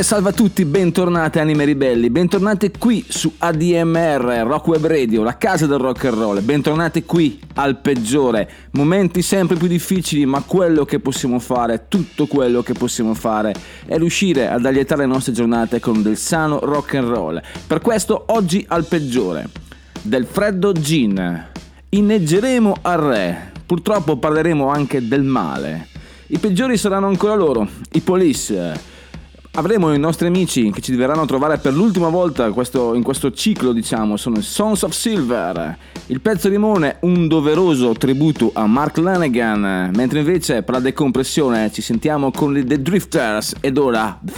E salve a tutti, bentornati anime ribelli, bentornati qui su ADMR, Rock Web Radio, la casa del rock and roll, bentornati qui al peggiore, momenti sempre più difficili, ma quello che possiamo fare, tutto quello che possiamo fare è riuscire ad allietare le nostre giornate con del sano rock and roll. Per questo oggi al peggiore, del freddo gin, inneggeremo al re, purtroppo parleremo anche del male. I peggiori saranno ancora loro, i police. Avremo i nostri amici che ci verranno a trovare per l'ultima volta questo- in questo ciclo, diciamo, sono i Sons of Silver. Il pezzo rimane un doveroso tributo a Mark Lanegan, mentre invece per la decompressione ci sentiamo con i The Drifters ed ora The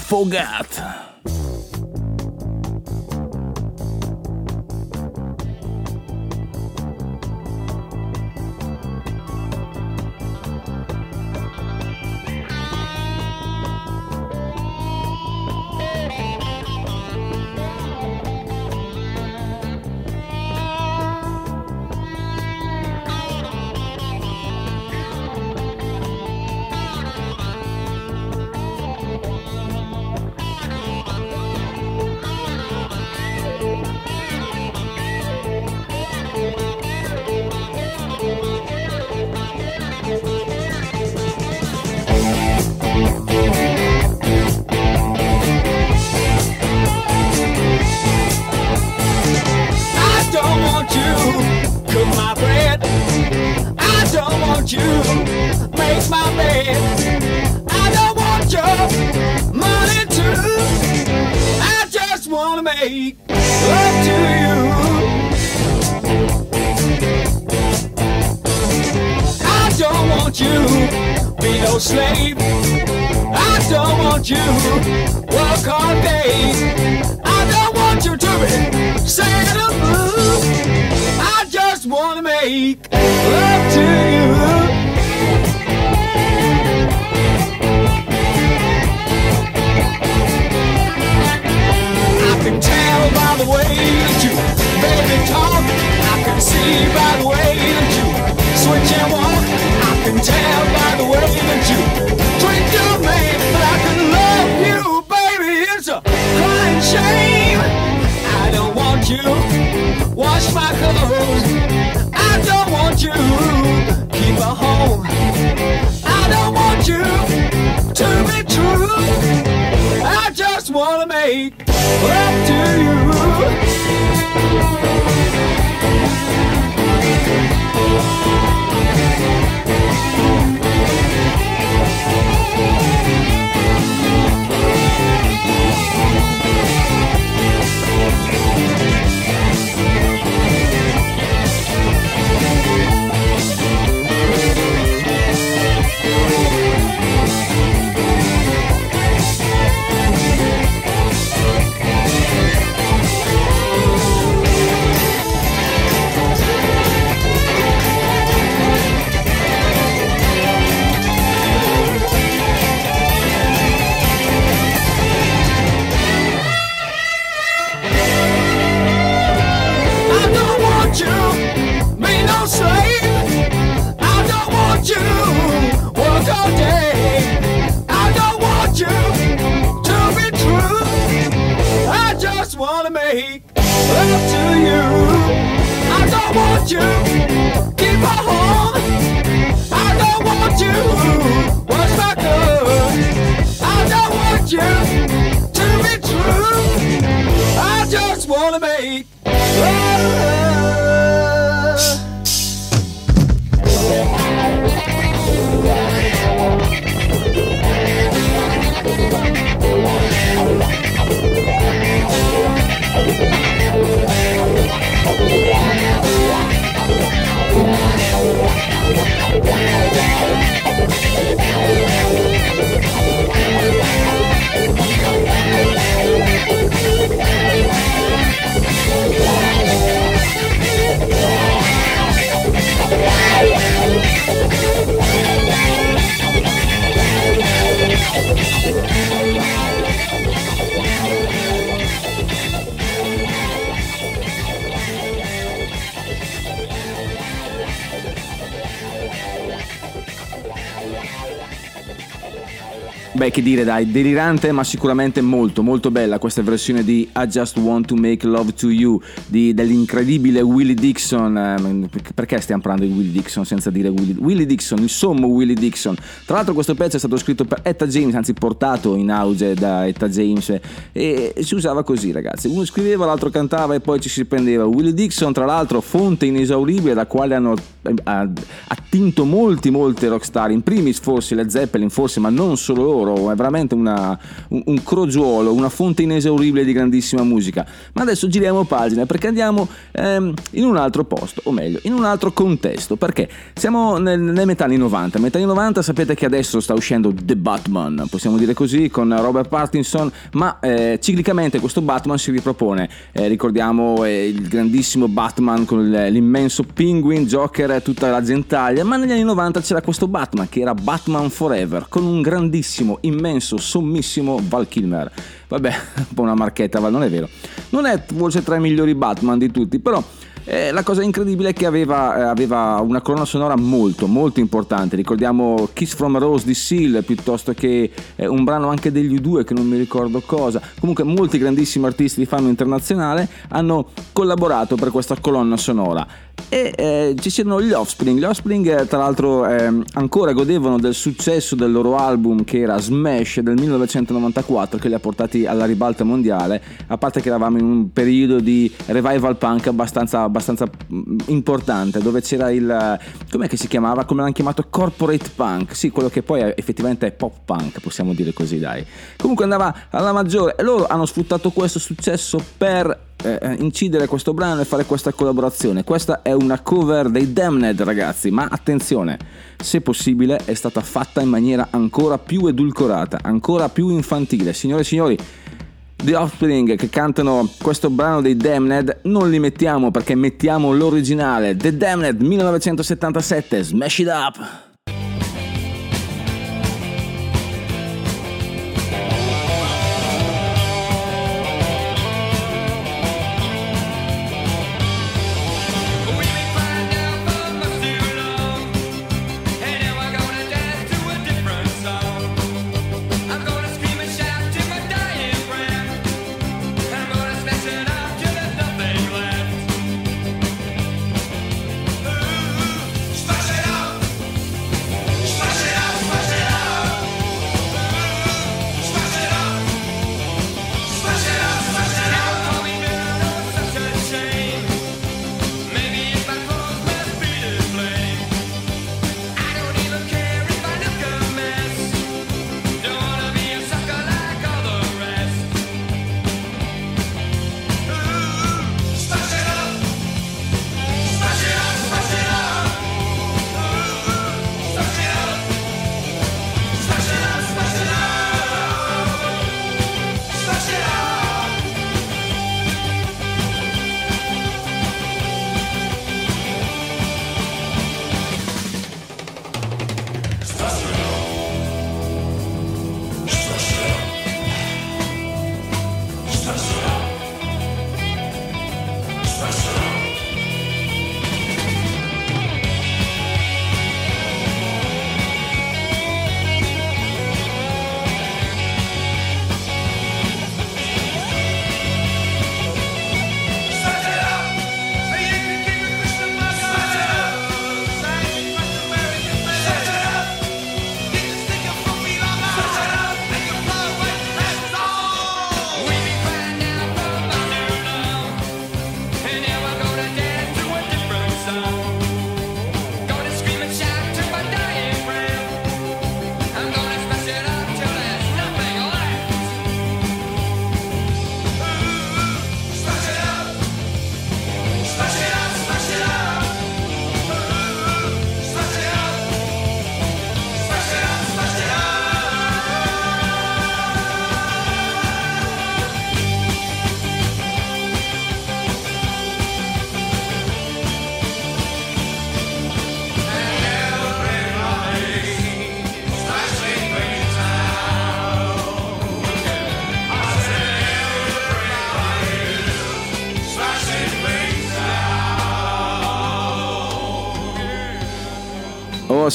make love to you. I don't want you be no slave. I don't want you work all day. I don't want you to be Santa Blue. I just wanna make love to you. Can tell by the way that you baby talk. I can see by the way that you switch and walk. I can tell by the way that you treat your man. But I can love you, baby. It's a crying shame. I don't want you wash my clothes. I don't want you keep a home. I don't want you to be true. I just wanna make love to you. Che dire, dai, delirante, ma sicuramente molto, molto bella questa versione di I Just Want to Make Love to You di- dell'incredibile Willie Dixon. eh, perché stiamo parlando di Willie Dixon senza dire Willie, Willie Dixon, il sommo Willie Dixon. Tra l'altro, questo pezzo è stato scritto per Etta James, anzi portato in auge da Etta James, e si usava così, ragazzi. Uno scriveva, l'altro cantava e poi ci si prendeva. Willie Dixon, tra l'altro, fonte inesauribile da quale hanno eh, attinto molti, molti rockstar. In primis, forse Led Zeppelin, forse, ma non solo loro. È veramente una- un, un crogiuolo, una fonte inesauribile di grandissima musica. Ma adesso giriamo pagina perché andiamo ehm, in un altro posto, o meglio, in un altro contesto. Perché siamo nel, nel metà anni 90. Metà anni 90 sapete che adesso sta uscendo The Batman, possiamo dire così, con Robert Pattinson, ma eh, ciclicamente questo Batman si ripropone. Eh, ricordiamo eh, il grandissimo Batman con l'immenso Penguin, Joker e tutta la gentaglia, ma negli anni 90 c'era questo Batman che era Batman Forever, con un grandissimo, immenso, sommissimo Val Kilmer. Vabbè, un po' una marchetta, ma non è vero. Non è forse tra i migliori Batman di tutti, però eh, la cosa incredibile è che aveva, eh, aveva una colonna sonora molto, molto importante. Ricordiamo Kiss from Rose di Seal piuttosto che eh, un brano anche degli U2 che non mi ricordo cosa. Comunque, molti grandissimi artisti di fama internazionale hanno collaborato per questa colonna sonora. E eh, ci c'erano gli Offspring. Gli Offspring, eh, tra l'altro, ehm, ancora godevano del successo del loro album che era Smash del 1994, che li ha portati alla ribalta mondiale. A parte che eravamo in un periodo di revival punk abbastanza, abbastanza mm, importante, dove c'era il. com'è che si chiamava? Come l'hanno chiamato? Corporate punk. Sì, quello che poi è- effettivamente è pop punk, possiamo dire così, dai. Comunque andava alla maggiore e loro hanno sfruttato questo successo per eh, incidere questo brano e fare questa collaborazione. Questa è una cover dei Damned, ragazzi, ma attenzione, se possibile è stata fatta in maniera ancora più edulcorata, ancora più infantile. Signore e signori, The Offspring che cantano questo brano dei Damned non li mettiamo perché mettiamo l'originale The Damned 1977 Smash It Up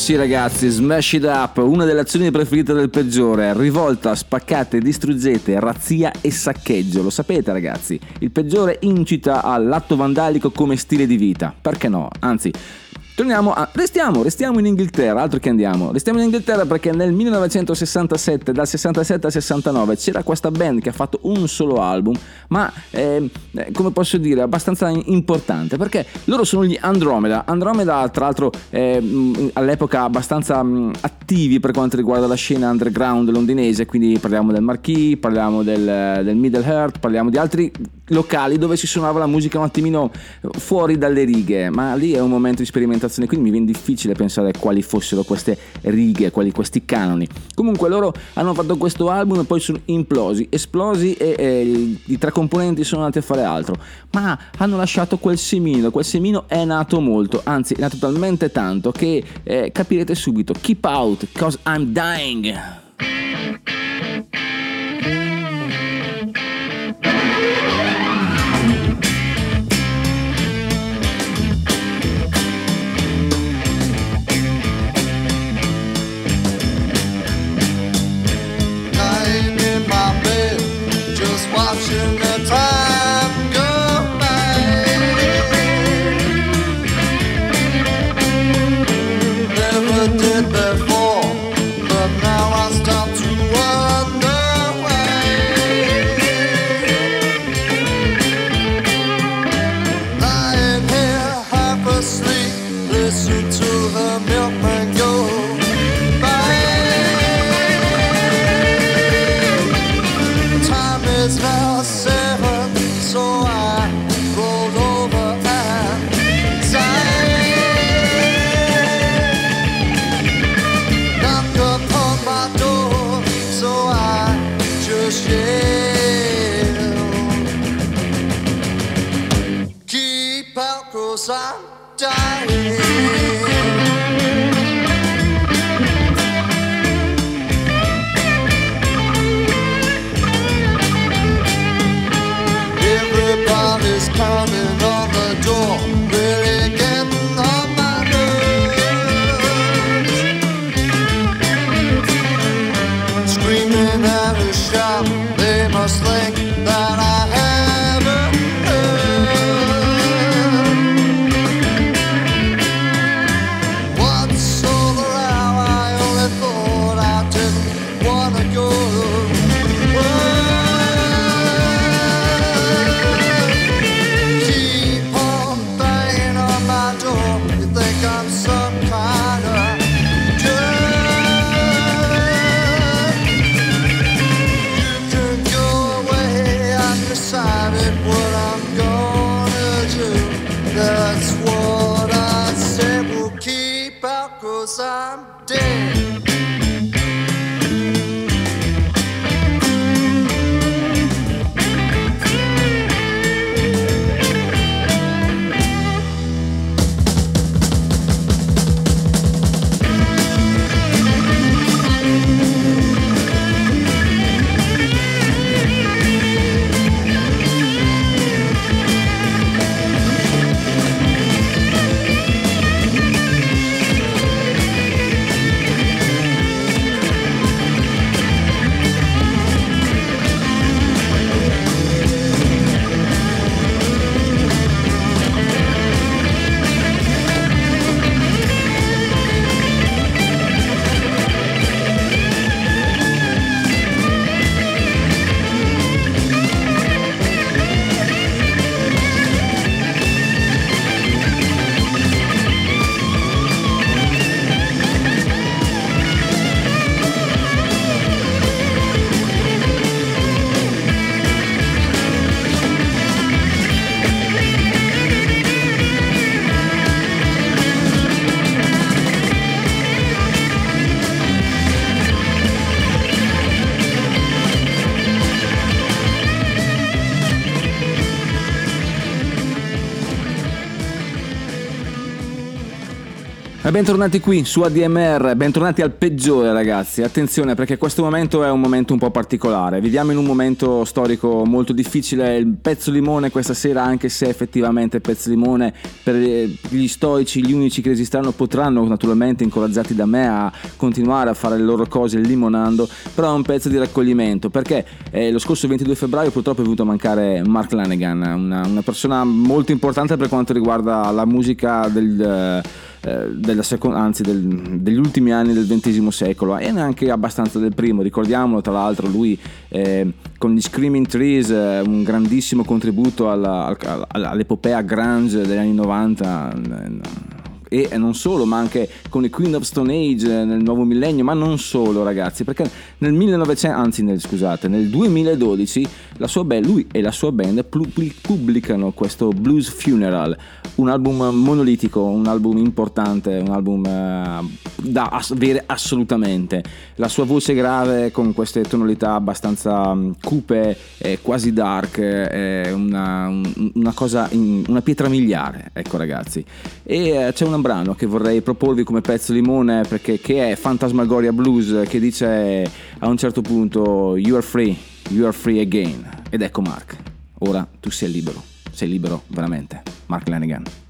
sì ragazzi, Smash It Up, una delle azioni preferite del peggiore, rivolta, spaccate, distruggete, razzia e saccheggio, lo sapete ragazzi, il peggiore incita all'atto vandalico come stile di vita, perché no? Anzi, Torniamo a... Restiamo, restiamo in Inghilterra, altro che andiamo. Restiamo in Inghilterra perché nel 1967, dal 67 al 69, c'era questa band che ha fatto un solo album, ma eh, eh, come posso dire, abbastanza importante, perché loro sono gli Andromeda. Andromeda, tra l'altro, eh, all'epoca abbastanza mh, attivi per quanto riguarda la scena underground londinese, quindi parliamo del Marquis, parliamo del, del Middle Earth, parliamo di altri locali dove si suonava la musica un attimino fuori dalle righe, ma lì è un momento di sperimentazione, quindi mi viene difficile pensare quali fossero queste righe, quali questi canoni. Comunque loro hanno fatto questo album e poi sono implosi, esplosi e, e i tre componenti sono andati a fare altro, ma hanno lasciato quel semino, quel semino è nato molto, anzi è nato talmente tanto che eh, capirete subito, keep out, cause I'm dying. Bentornati qui su ADMR, bentornati al peggiore ragazzi, attenzione perché questo momento è un momento un po' particolare, viviamo in un momento storico molto difficile, il pezzo limone questa sera anche se effettivamente pezzo limone per gli stoici, gli unici che resisteranno potranno naturalmente incoraggiati da me a continuare a fare le loro cose limonando, però è un pezzo di raccoglimento perché eh, lo scorso 22 febbraio purtroppo è venuto a mancare Mark Lanegan, una, una persona molto importante per quanto riguarda la musica del... eh, della secon- anzi del- degli ultimi anni del XX secolo e neanche abbastanza del primo, ricordiamolo tra l'altro lui eh, con gli Screaming Trees eh, un grandissimo contributo alla- al- all'epopea grunge degli anni 90 eh, e non solo, ma anche con i Queen of Stone Age nel nuovo millennio, ma non solo ragazzi, perché nel 1900, anzi nel, scusate, nel 2012 la sua band, lui e la sua band pu- pubblicano questo Blues Funeral, un album monolitico, un album importante, un album eh, da avere assolutamente. La sua voce grave con queste tonalità abbastanza mm, cupe quasi dark è una, un- una cosa, in- una pietra miliare, ecco ragazzi. E eh, c'è un brano che vorrei proporvi come pezzo limone perché che è Fantasmagoria Blues che dice a un certo punto You are free, you are free again. Ed ecco Mark, ora tu sei libero, sei libero veramente. Mark Lanigan.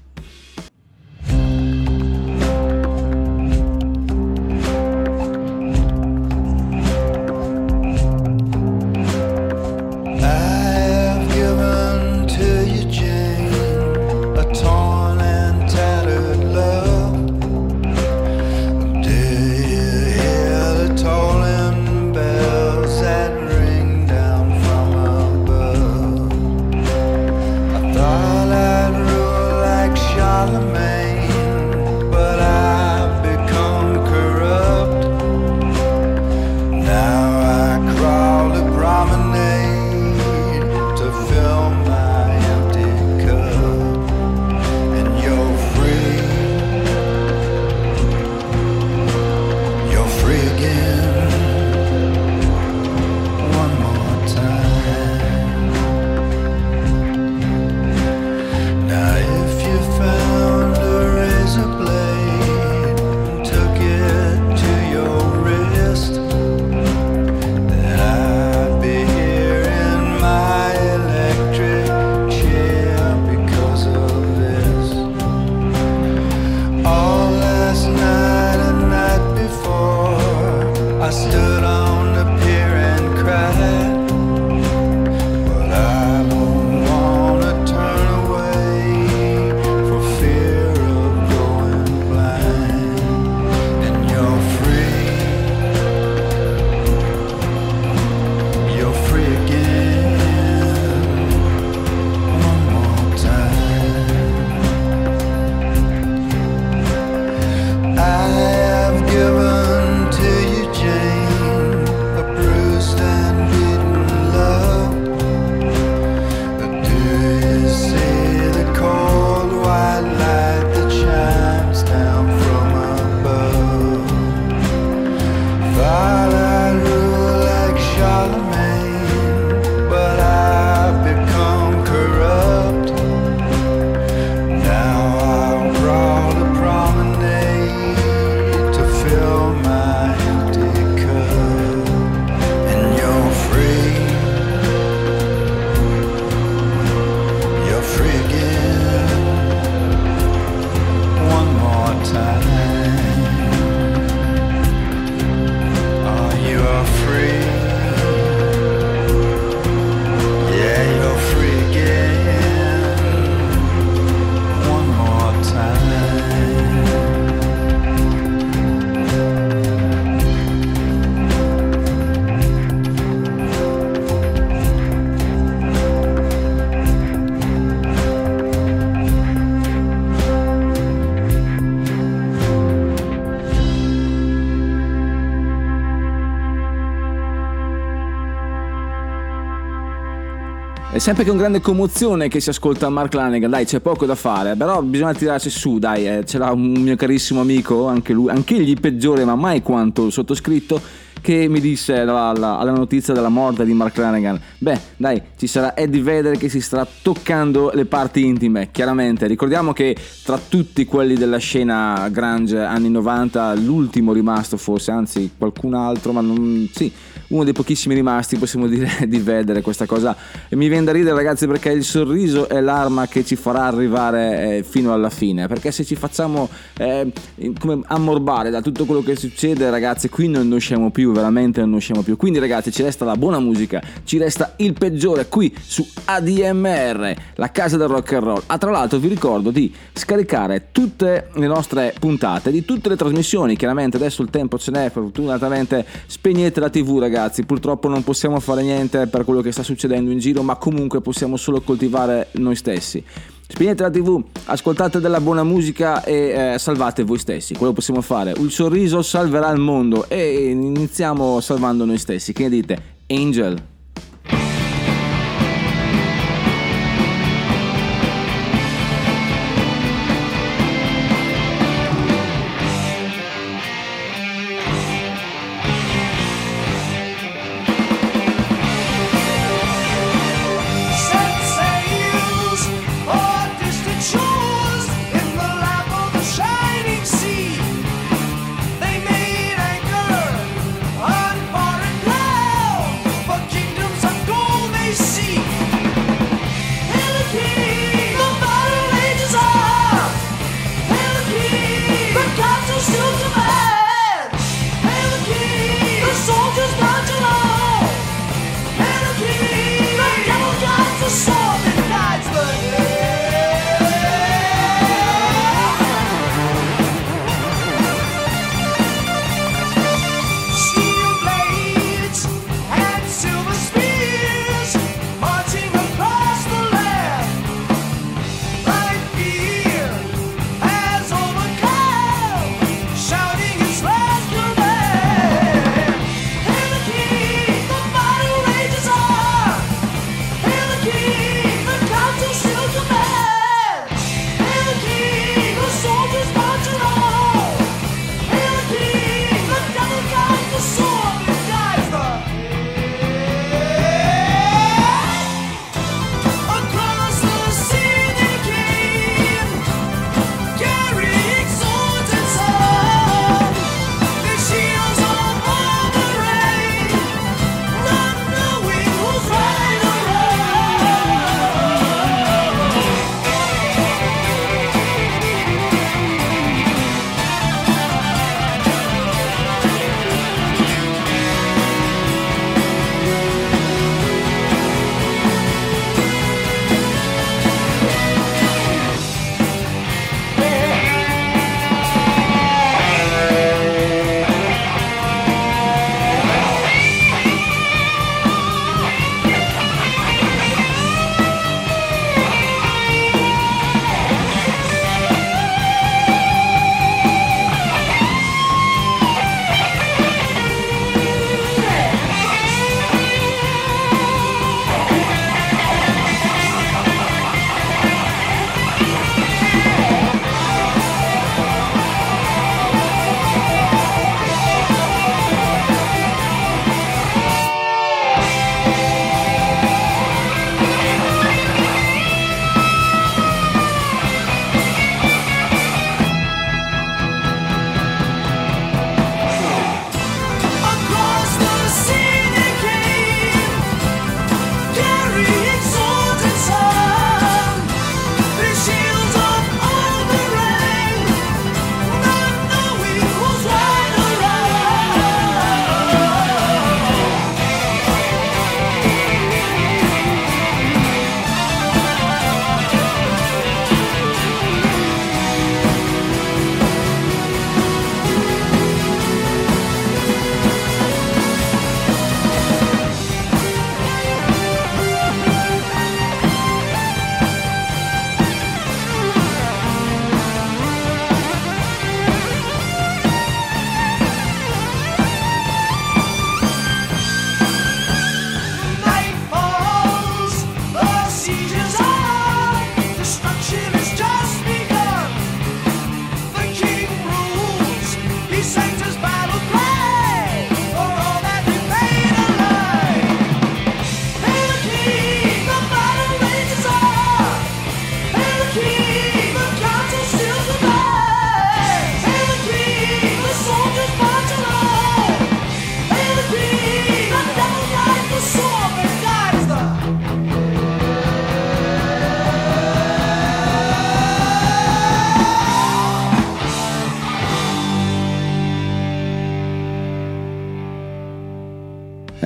Sempre con grande commozione che si ascolta Mark Lanegan, dai c'è poco da fare, però bisogna tirarsi su, dai, eh, ce l'ha un mio carissimo amico, anche lui, anche egli peggiore ma mai quanto il sottoscritto, che mi disse alla, alla- alla notizia della morte di Mark Lanagan. Beh, dai, ci sarà Eddie Vedder che si starà toccando le parti intime, chiaramente. Ricordiamo che tra tutti quelli della scena grunge anni 90, l'ultimo rimasto forse, anzi qualcun altro, ma non... sì, uno dei pochissimi rimasti, possiamo dire, di Vedder. Questa cosa e mi viene da ridere ragazzi perché il sorriso è l'arma che ci farà arrivare eh, fino alla fine. Perché se ci facciamo eh, come ammorbare da tutto quello che succede ragazzi, qui non usciamo più, veramente non usciamo più. Quindi ragazzi ci resta la buona musica, ci resta il peggiore qui su ADMR, la casa del rock and roll. Ah, tra l'altro vi ricordo di scaricare tutte le nostre puntate, di tutte le trasmissioni. Chiaramente adesso il tempo ce n'è, fortunatamente spegnete la TV ragazzi, purtroppo non possiamo fare niente per quello che sta succedendo in giro, ma comunque possiamo solo coltivare noi stessi. Spegnete la TV, ascoltate della buona musica e eh, salvate voi stessi. Quello possiamo fare. Il sorriso salverà il mondo e iniziamo salvando noi stessi. Che ne dite? Angel.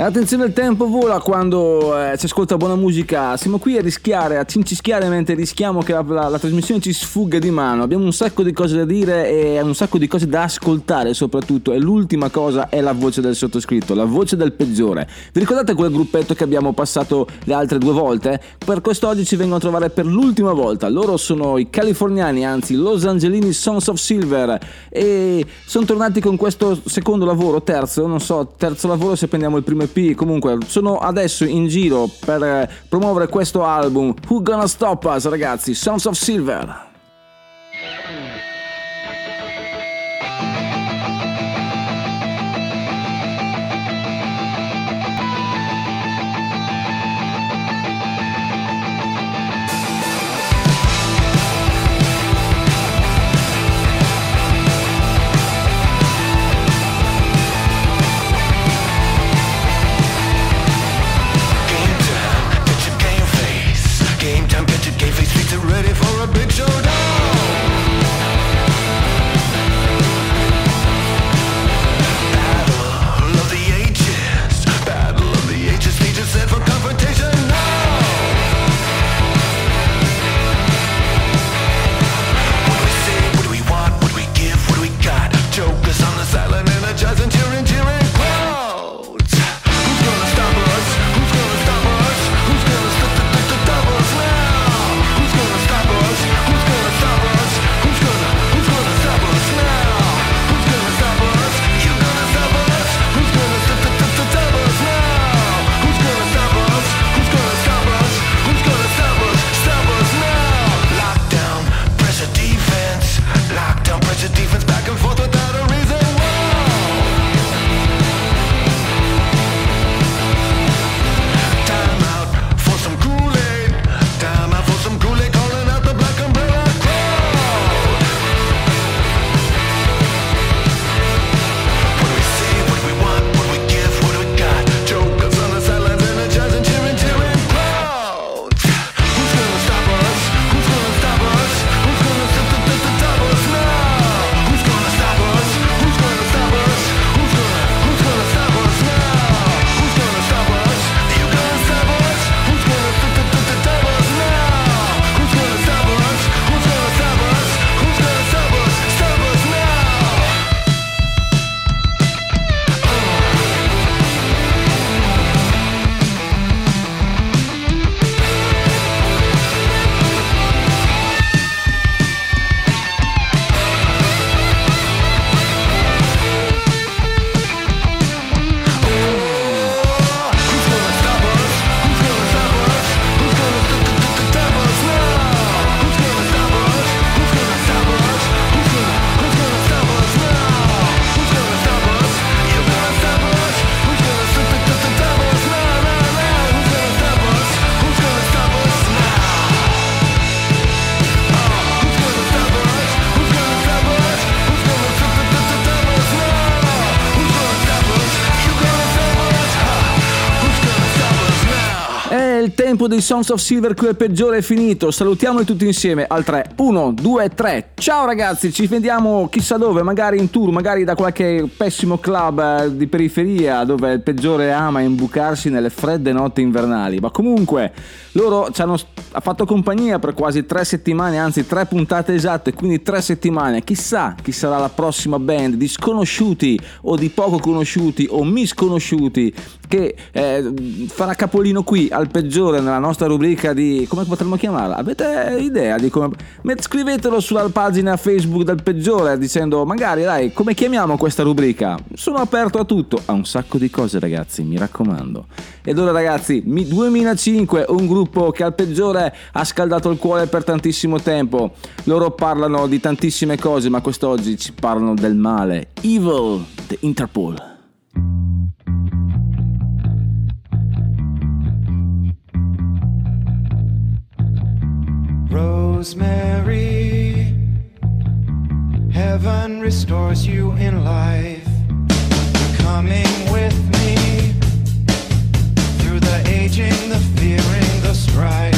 Attenzione, il tempo vola quando eh, si ascolta buona musica. Siamo qui a rischiare, a cincischiare mentre rischiamo che la, la- la trasmissione ci sfugga di mano. Abbiamo un sacco di cose da dire e un sacco di cose da ascoltare, soprattutto. E l'ultima cosa è la voce del sottoscritto, la voce del peggiore. Vi ricordate quel gruppetto che abbiamo passato le altre due volte? Per quest'oggi ci vengono a trovare per l'ultima volta. Loro sono i californiani, anzi, Los Angelini Sons of Silver. E sono tornati con questo secondo lavoro, terzo, non so, terzo lavoro se prendiamo il primo EP. Comunque, sono adesso in giro per promuovere questo album. Who Gonna Stop Us, ragazzi? Sons of Silver. Tempo dei Sons of Silver qui è peggiore è finito. Salutiamoli tutti insieme al 3. 1, 2, 3. Ciao ragazzi, ci vediamo chissà dove, magari in tour, magari da qualche pessimo club eh, di periferia dove il peggiore ama imbucarsi nelle fredde notti invernali. Ma comunque, loro ci hanno ha fatto compagnia per quasi tre settimane, anzi tre puntate esatte, quindi tre settimane. Chissà chi sarà la prossima band di sconosciuti o di poco conosciuti o misconosciuti che eh, farà capolino qui al peggiore nella nostra rubrica di come potremmo chiamarla? Avete idea di come scrivetelo sulla pagina Facebook del peggiore dicendo magari dai come chiamiamo questa rubrica? Sono aperto a tutto, a un sacco di cose ragazzi, mi raccomando. Ed ora ragazzi, mi- 2005, un gruppo che al peggiore ha scaldato il cuore per tantissimo tempo. Loro parlano di tantissime cose, ma quest'oggi ci parlano del male. Evil, The Interpol. Rosemary. Heaven restores you in life. You're coming with me through the aging, the fearing, the strife.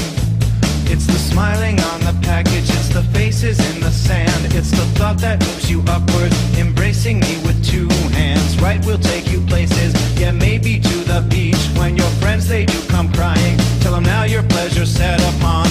It's the smiling on the package, it's the faces in the sand. It's the thought that moves you upward, embracing me with two hands. Right, we'll take you places, yeah, maybe to the beach. When your friends, they do come crying. Tell them now your pleasure's set upon.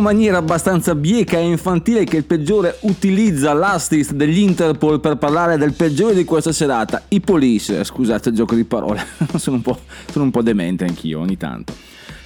Con maniera abbastanza bieca e infantile che il peggiore utilizza l'astist degli Interpol per parlare del peggiore di questa serata, i police. Scusate il gioco di parole, sono un po', sono un po' demente anch'io ogni tanto.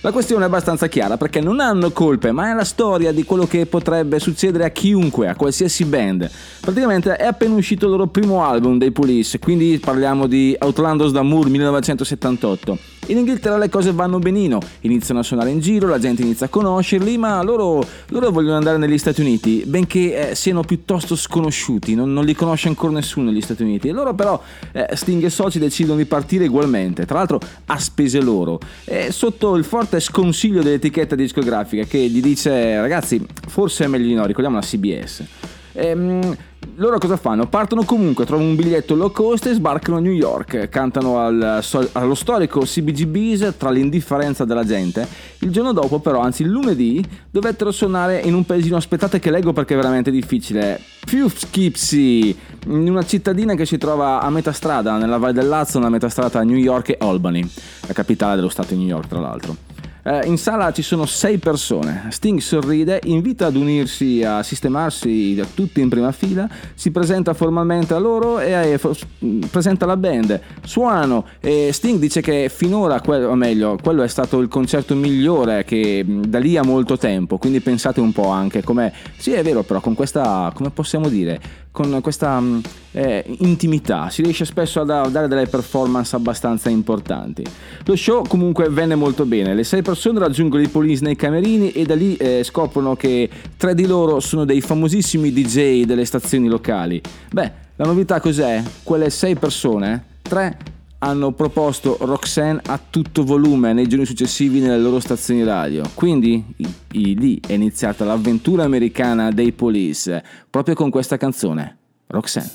La questione è abbastanza chiara perché non hanno colpe, ma è la storia di quello che potrebbe succedere a chiunque, a qualsiasi band. Praticamente è appena uscito il loro primo album dei Police, quindi parliamo di Outlandos d'Amour 1978. In Inghilterra le cose vanno benino, iniziano a suonare in giro, la gente inizia a conoscerli, ma loro, loro vogliono andare negli Stati Uniti, benché eh, siano piuttosto sconosciuti, non, non li conosce ancora nessuno negli Stati Uniti. E loro però, eh, Sting e soci decidono di partire ugualmente, tra l'altro a spese loro, e sotto il forte sconsiglio dell'etichetta discografica che gli dice ragazzi forse è meglio di no, ricordiamo la CBS. Ehm, loro cosa fanno? Partono comunque, trovano un biglietto low cost e sbarcano a New York, cantano al- allo storico CBGB's tra l'indifferenza della gente. Il giorno dopo però, anzi il lunedì, dovettero suonare in un paesino, aspettate che leggo perché è veramente difficile, Poughkeepsie, in una cittadina che si trova a metà strada nella Val del Lazio, a metà strada tra New York e Albany, la capitale dello stato di New York tra l'altro. Eh, in sala ci sono sei persone. Sting sorride, invita ad unirsi a sistemarsi tutti in prima fila, si presenta formalmente a loro e fo- presenta la band. Suonano e Sting dice che finora, o meglio, quello è stato il concerto migliore che mh, da lì a molto tempo. Quindi pensate un po' anche come. Sì, è vero, però con questa, come possiamo dire, con questa mh, eh, intimità si riesce spesso a da- dare delle performance abbastanza importanti. Lo show comunque venne molto bene, le sei persone raggiungono i police nei camerini e da lì eh, scoprono che tre di loro sono dei famosissimi DJ delle stazioni locali. Beh, la novità cos'è? Quelle sei persone, tre hanno proposto Roxanne a tutto volume nei giorni successivi nelle loro stazioni radio. Quindi lì è iniziata l'avventura americana dei police, proprio con questa canzone. Roxanne,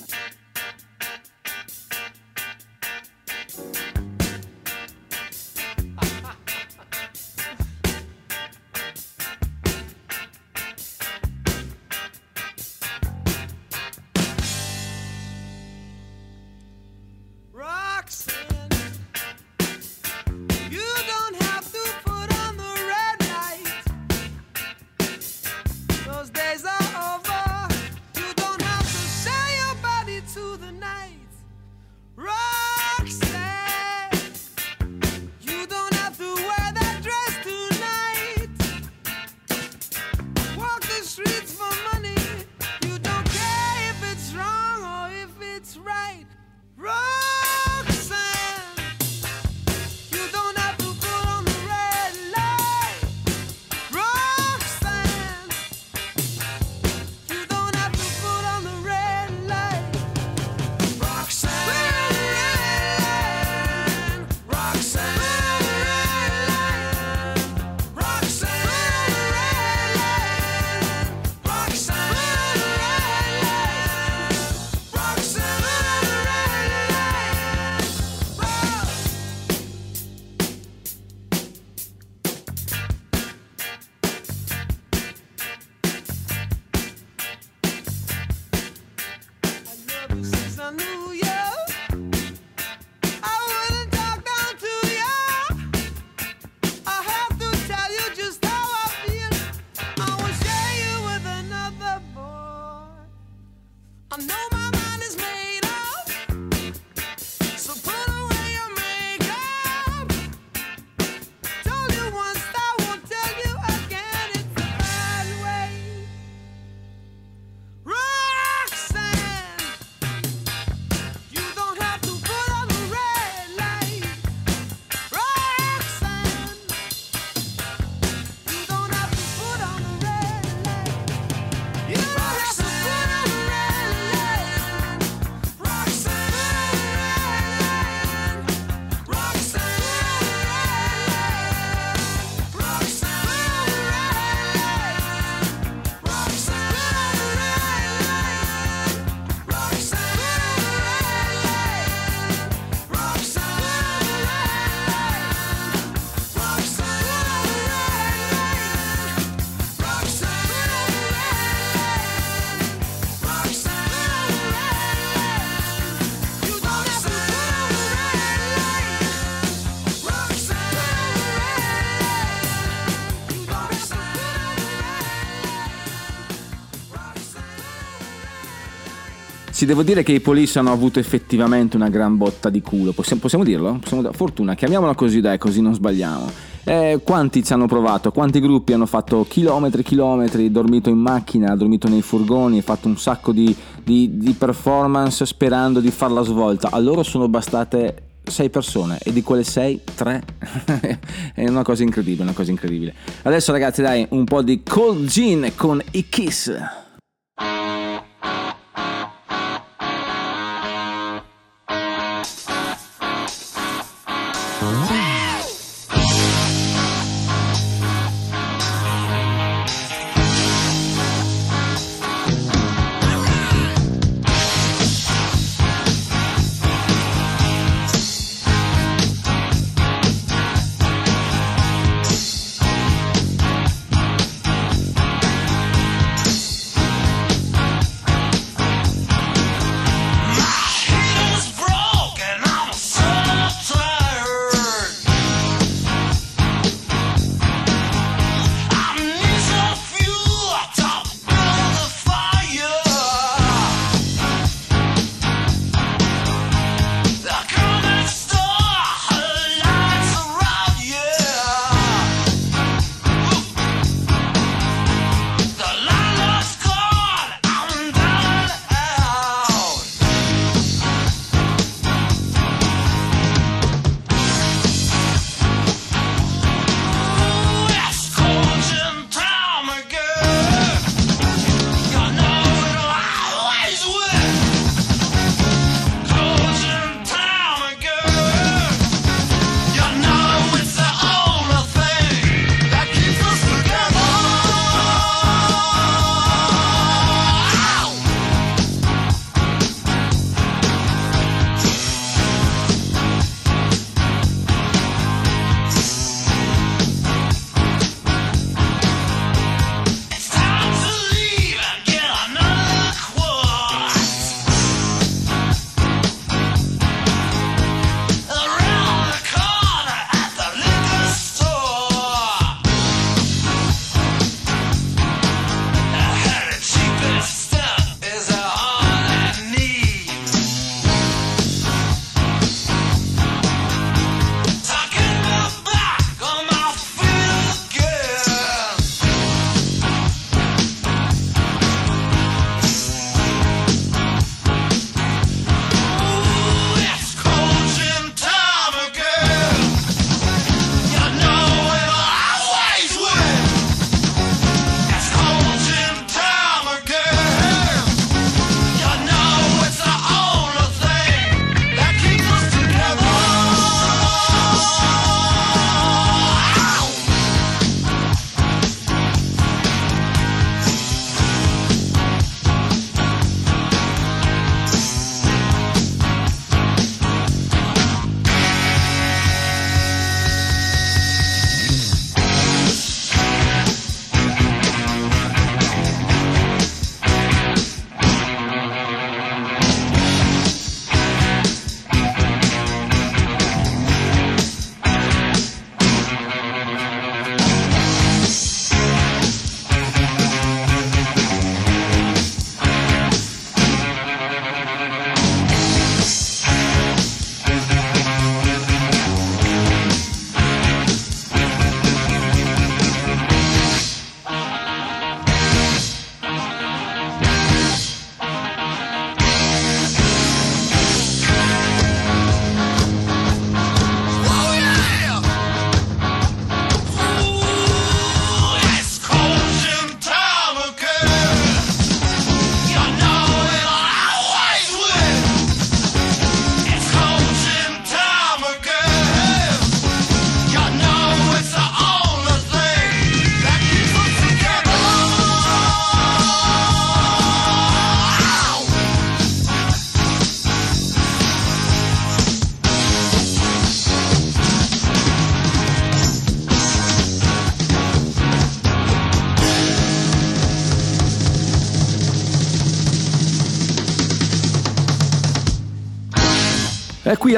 Sì, devo dire che i Police hanno avuto effettivamente una gran botta di culo. Possiamo, possiamo dirlo? Possiamo- fortuna, chiamiamola così, dai, così non sbagliamo. Eh, quanti ci hanno provato? Quanti gruppi hanno fatto chilometri e chilometri, dormito in macchina, dormito nei furgoni, fatto un sacco di, di- di performance sperando di far la svolta? A loro sono bastate sei persone e di quelle sei, tre. È una cosa incredibile, una cosa incredibile. Adesso ragazzi dai, un po' di Cold Gin con i Kiss.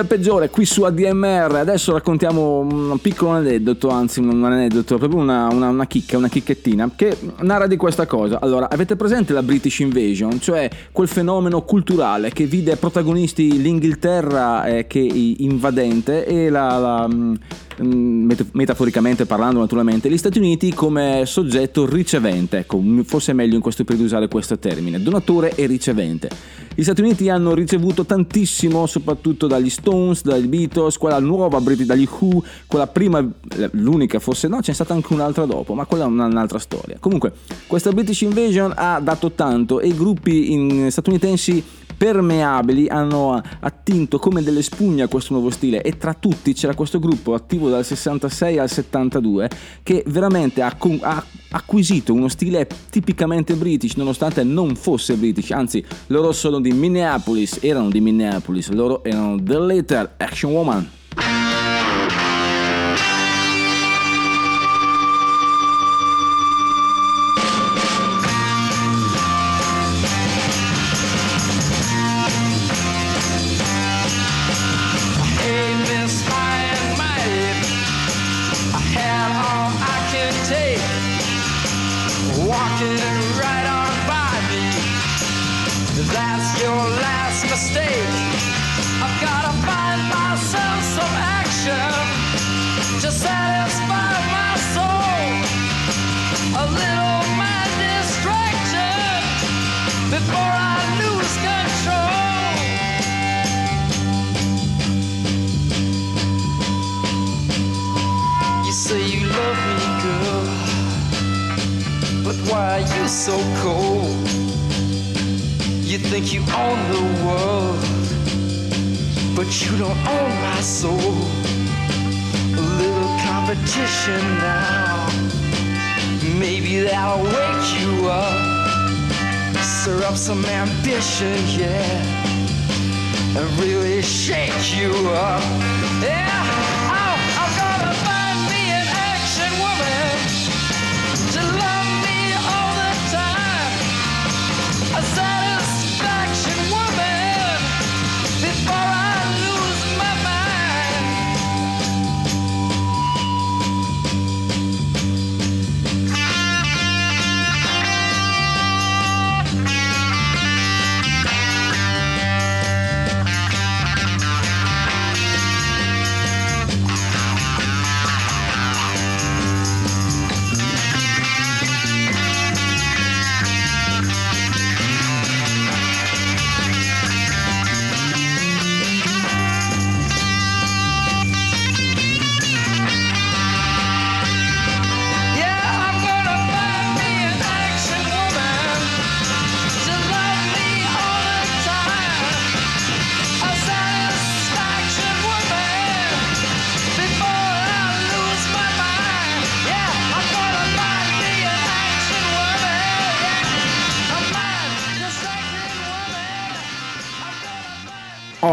Qui al peggiore, qui su ADMR. Adesso raccontiamo un piccolo aneddoto, anzi un aneddoto, proprio una, una, una chicca, una chicchettina, che narra di questa cosa. Allora, avete presente la British Invasion? Cioè quel fenomeno culturale che vide protagonisti l'Inghilterra eh, che invadente e la, la mm, metaforicamente parlando naturalmente, gli Stati Uniti come soggetto ricevente, ecco, forse è meglio in questo periodo usare questo termine, donatore e ricevente. Gli Stati Uniti hanno ricevuto tantissimo, soprattutto dagli Stones, dagli Beatles, quella nuova dagli Who, quella prima, l'unica forse no, c'è stata anche un'altra dopo, ma quella è un'altra storia. Comunque, questa British Invasion ha dato tanto e i gruppi in- statunitensi permeabili hanno attinto come delle spugne a questo nuovo stile e tra tutti c'era questo gruppo attivo dal 66 al 72 che veramente ha, ha acquisito uno stile tipicamente british nonostante non fosse british anzi loro sono di Minneapolis erano di Minneapolis loro erano The Later Action Woman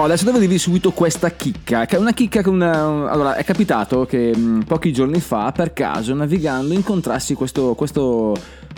adesso devo dirvi subito questa chicca, che è una chicca che una... Allora, è capitato che mh, pochi giorni fa, per caso, navigando, incontrassi questo, questo-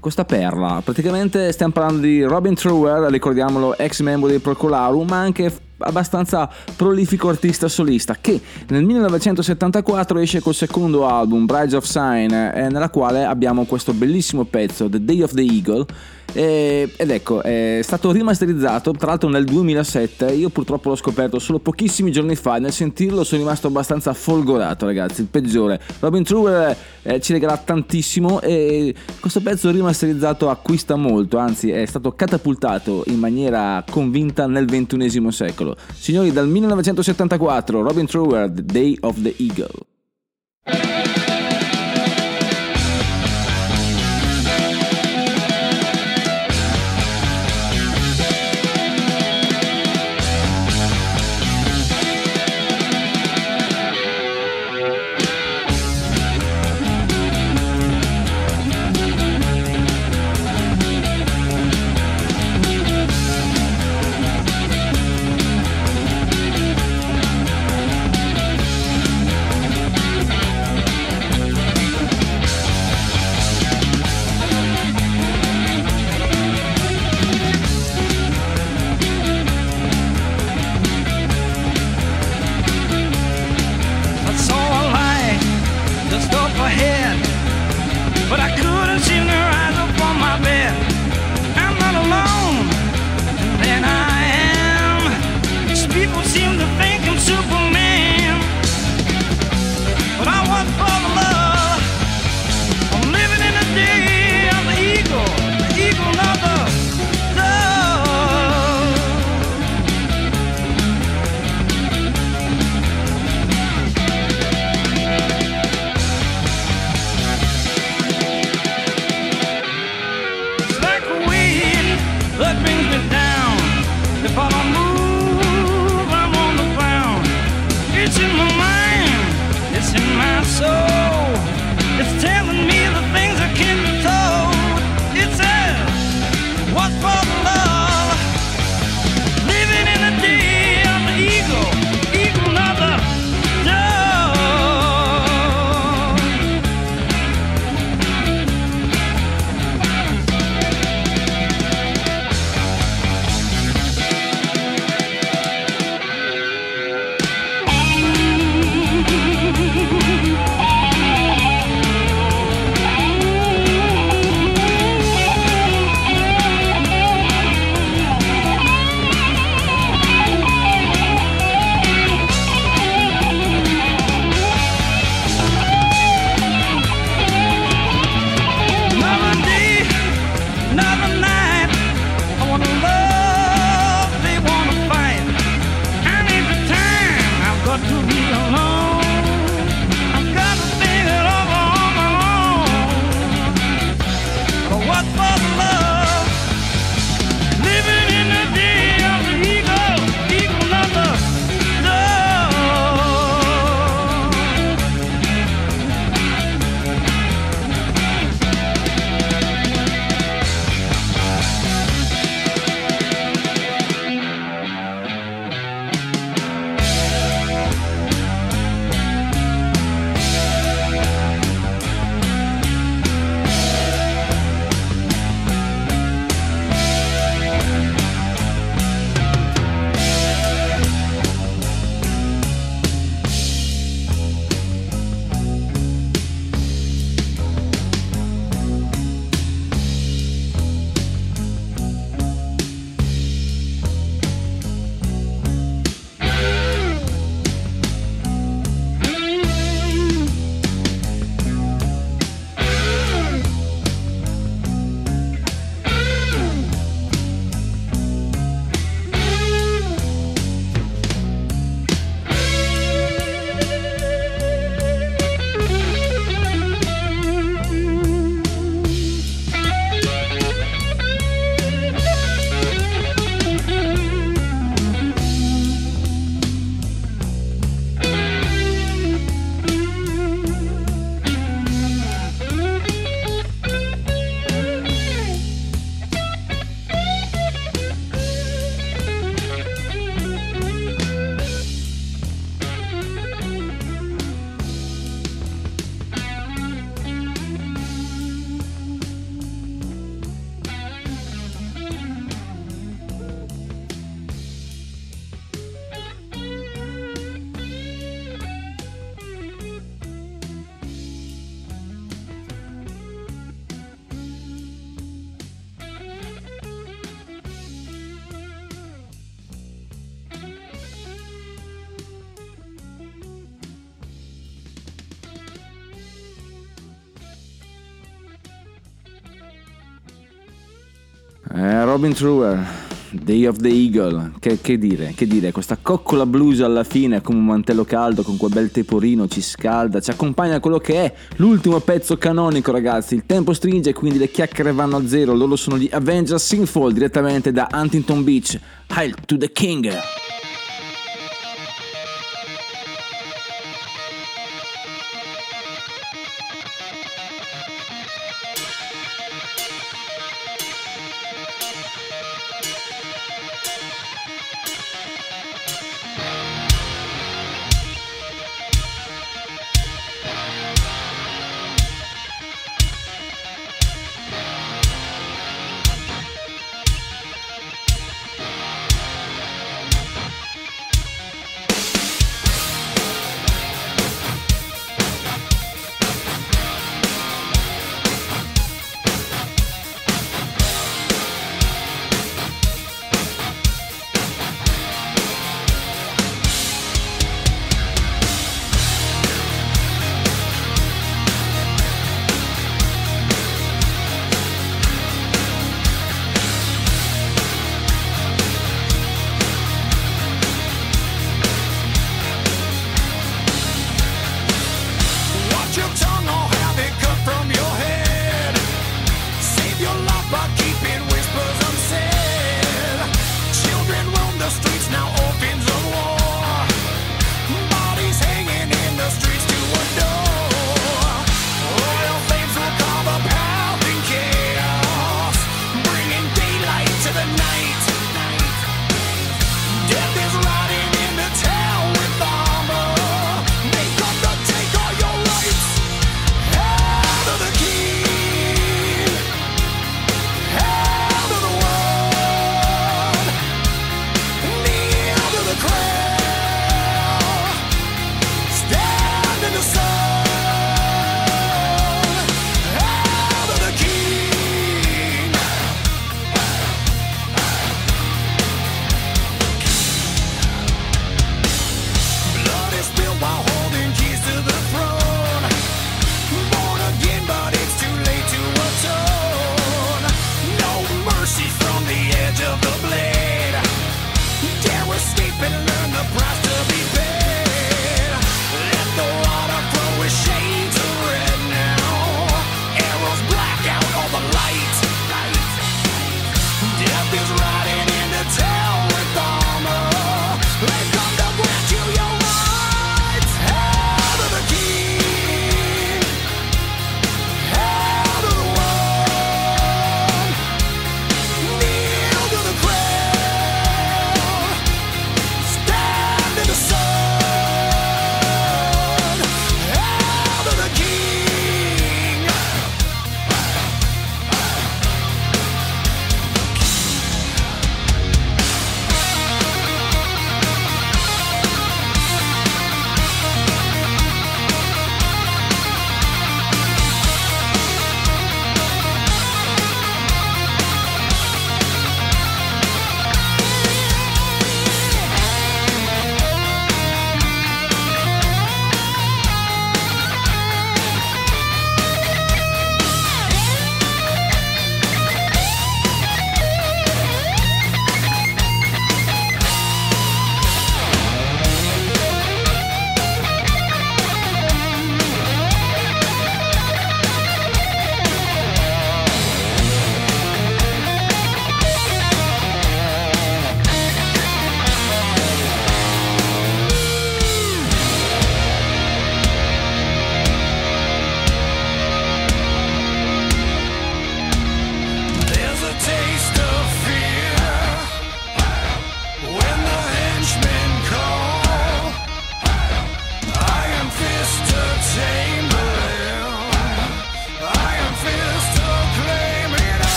questa perla. Praticamente stiamo parlando di Robin Trower, ricordiamolo, ex membro dei Procolarum, ma anche abbastanza prolifico artista solista, che nel 1974 esce col secondo album, Brides of Sign, eh, nella quale abbiamo questo bellissimo pezzo, The Day of the Eagle, ed ecco, è stato rimasterizzato tra l'altro nel 2007. Io purtroppo l'ho scoperto solo pochissimi giorni fa. Nel sentirlo sono rimasto abbastanza folgorato, ragazzi. Il peggiore. Robin Truer eh, ci regala tantissimo e questo pezzo rimasterizzato acquista molto. Anzi, è stato catapultato in maniera convinta nel XXI secolo. Signori, dal 1974, Robin The Day of the Eagle. Robin Truer, Day of the Eagle, che, che dire, che dire, questa coccola blues alla fine come un mantello caldo con quel bel teporino ci scalda, ci accompagna a quello che è l'ultimo pezzo canonico ragazzi, il tempo stringe quindi le chiacchiere vanno a zero, loro sono gli Avengers Sinful direttamente da Huntington Beach, Hail to the King!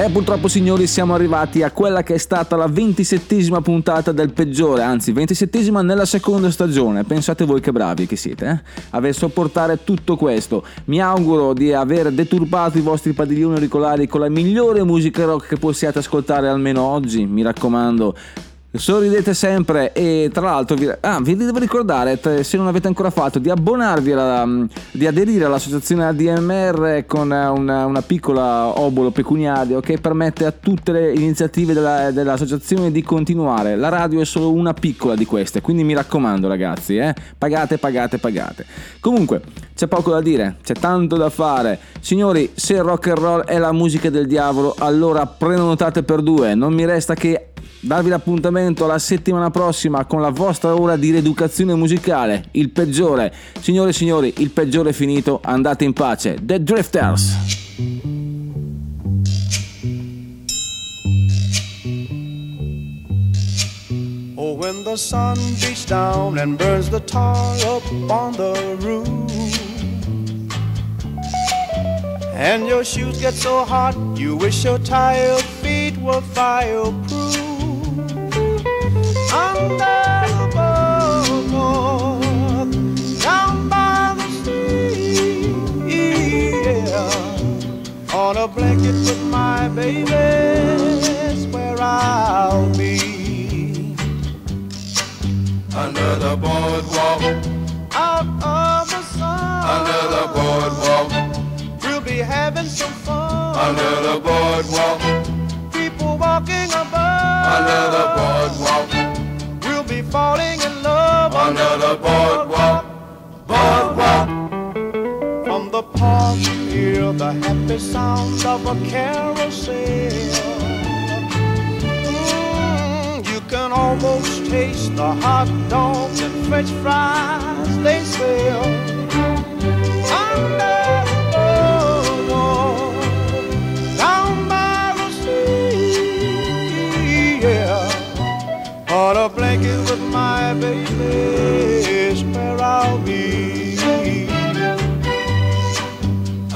E purtroppo signori siamo arrivati a quella che è stata la ventisettesima puntata del peggiore, anzi ventisettesima nella seconda stagione. Pensate voi che bravi che siete, eh? Aver sopportare tutto questo. Mi auguro di aver deturpato i vostri padiglioni auricolari con la migliore musica rock che possiate ascoltare almeno oggi, mi raccomando. Sorridete sempre e tra l'altro vi, ah, vi devo ricordare se non avete ancora fatto di abbonarvi alla, di aderire all'associazione ADMR con una, una piccola obolo pecuniario che permette a tutte le iniziative della- dell'associazione di continuare. La radio è solo una piccola di queste, quindi mi raccomando ragazzi, eh, pagate, pagate, pagate. Comunque c'è poco da dire, c'è tanto da fare. Signori, se il rock and roll è la musica del diavolo, allora prenotate per due. Non mi resta che darvi l'appuntamento la settimana prossima con la vostra ora di rieducazione musicale, il peggiore. Signore e signori, il peggiore è finito, andate in pace. The Drifters. Oh, when the sun beats down and burns the tar up on the roof, and your shoes get so hot you wish your tired feet were fireproof. Under the boardwalk, down by the sea, yeah, on a blanket with my baby, that's where I'll be. Under the boardwalk, out of the sun. under the boardwalk, having some fun. under the boardwalk, People walking above. under the boardwalk, We'll be falling in love under the boardwalk, boardwalk. From the park, hear the happy sound of a carousel. Mm, you can almost taste the hot dogs and French fries they sell. Under On a blanket with my baby is where I'll be.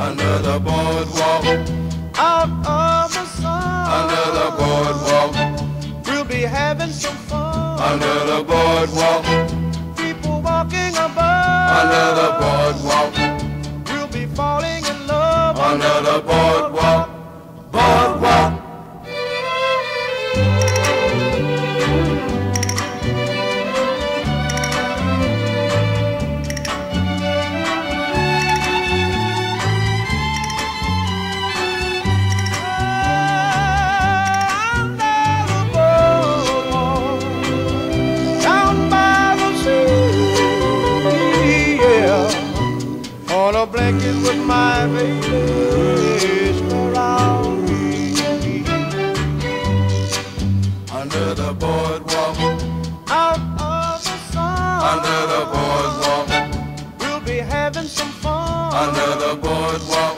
Under the boardwalk, Out of the sun, under the boardwalk, we'll be having some fun. under the boardwalk, People walking above, under the boardwalk, we'll be falling in love. under the boardwalk, boardwalk. The